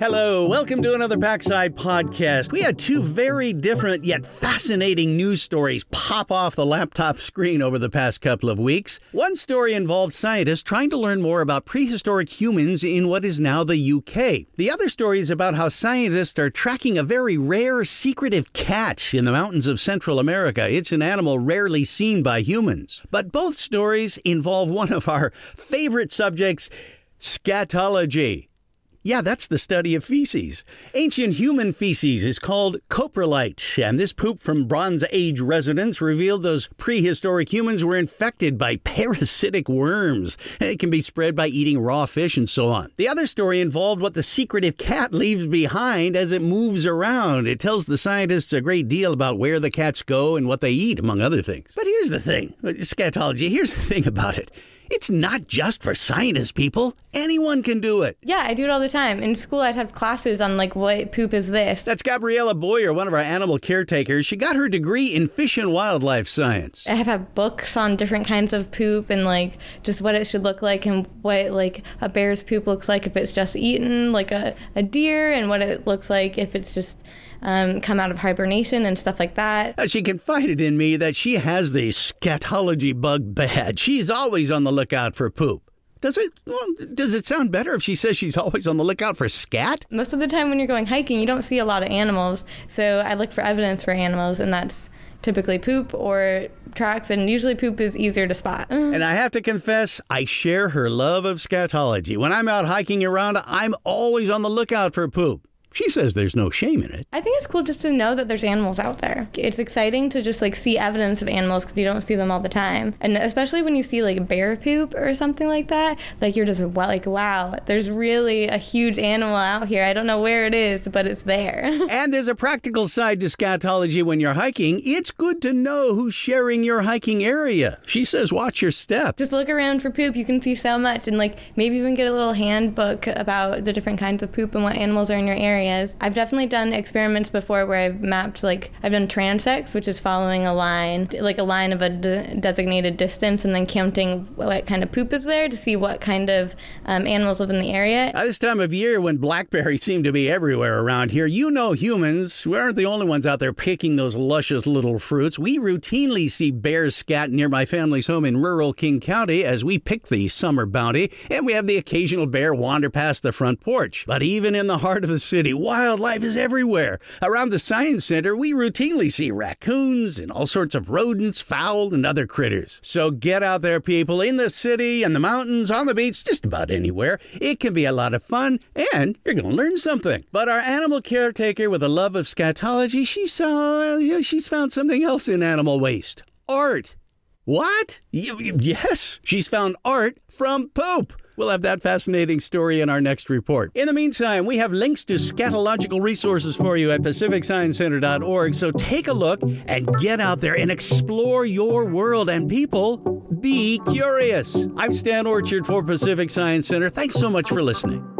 Hello, welcome to another PacSci podcast. We had two very different yet fascinating news stories pop off the laptop screen over the past couple of weeks. One story involved scientists trying to learn more about prehistoric humans in what is now the UK. The other story is about how scientists are tracking a very rare, secretive cat in the mountains of Central America. It's an animal rarely seen by humans. But both stories involve one of our favorite subjects scatology. Yeah, that's the study of feces. Ancient human feces is called coprolite, and this poop from Bronze Age residents revealed those prehistoric humans were infected by parasitic worms. It can be spread by eating raw fish and so on. The other story involved what the secretive cat leaves behind as it moves around. It tells the scientists a great deal about where the cats go and what they eat, among other things. But here's the thing scatology, here's the thing about it. It's not just for scientists, people. Anyone can do it. Yeah, I do it all the time. In school, I'd have classes on like what poop is this. That's Gabriella Boyer, one of our animal caretakers. She got her degree in fish and wildlife science. I have had books on different kinds of poop and like just what it should look like and what like a bear's poop looks like if it's just eaten like a, a deer and what it looks like if it's just um, come out of hibernation and stuff like that. Uh, She confided in me that she has the scatology bug bad. She's always on the lookout for poop. Does it well, does it sound better if she says she's always on the lookout for scat? Most of the time when you're going hiking, you don't see a lot of animals. So I look for evidence for animals, and that's typically poop or tracks, and usually poop is easier to spot. And I have to confess, I share her love of scatology. When I'm out hiking around, I'm always on the lookout for poop. She says there's no shame in it. I think it's cool just to know that there's animals out there. It's exciting to just like see evidence of animals because you don't see them all the time. And especially when you see like bear poop or something like that, like you're just like, wow, there's really a huge animal out here. I don't know where it is, but it's there. And there's a practical side to scatology when you're hiking. It's good to know who's sharing your hiking area. She says watch your step. just look around for poop. You can see so much. And like maybe even get a little handbook about the different kinds of poop and what animals are in your areas. I've definitely done experiments before where I've mapped like I've done transects, which is following a line, like a line of a de- designated distance, and then counting what kind of poop is there to see what kind of um, animals live in the area. At this time of year, when blackberries seem to be everywhere around here, you know humans, we aren't the only ones out there picking those luscious little fruits. We routinely see bears scat near my family's home in rural King County as we pick the summer bounty, and we have the occasional bear wander past the front porch. But even in the heart of the city, wildlife is everywhere. Around the Science Center, we routinely see raccoons and all sorts of rodents, fowl, and other critters. So get out there, people, in the city, and the mountains, on the beach, just about anywhere. It can be a lot of fun, and you're going to learn something. But our animal caretaker with a love of scatology, she saw, you know, she's found something else in animal waste art. What? Y- y- yes, she's found art from poop. We'll have that fascinating story in our next report. In the meantime, we have links to scatological resources for you at pacificsciencecenter.org. So take a look and get out there and explore your world. And people, be curious. I'm Stan Orchard for Pacific Science Center. Thanks so much for listening.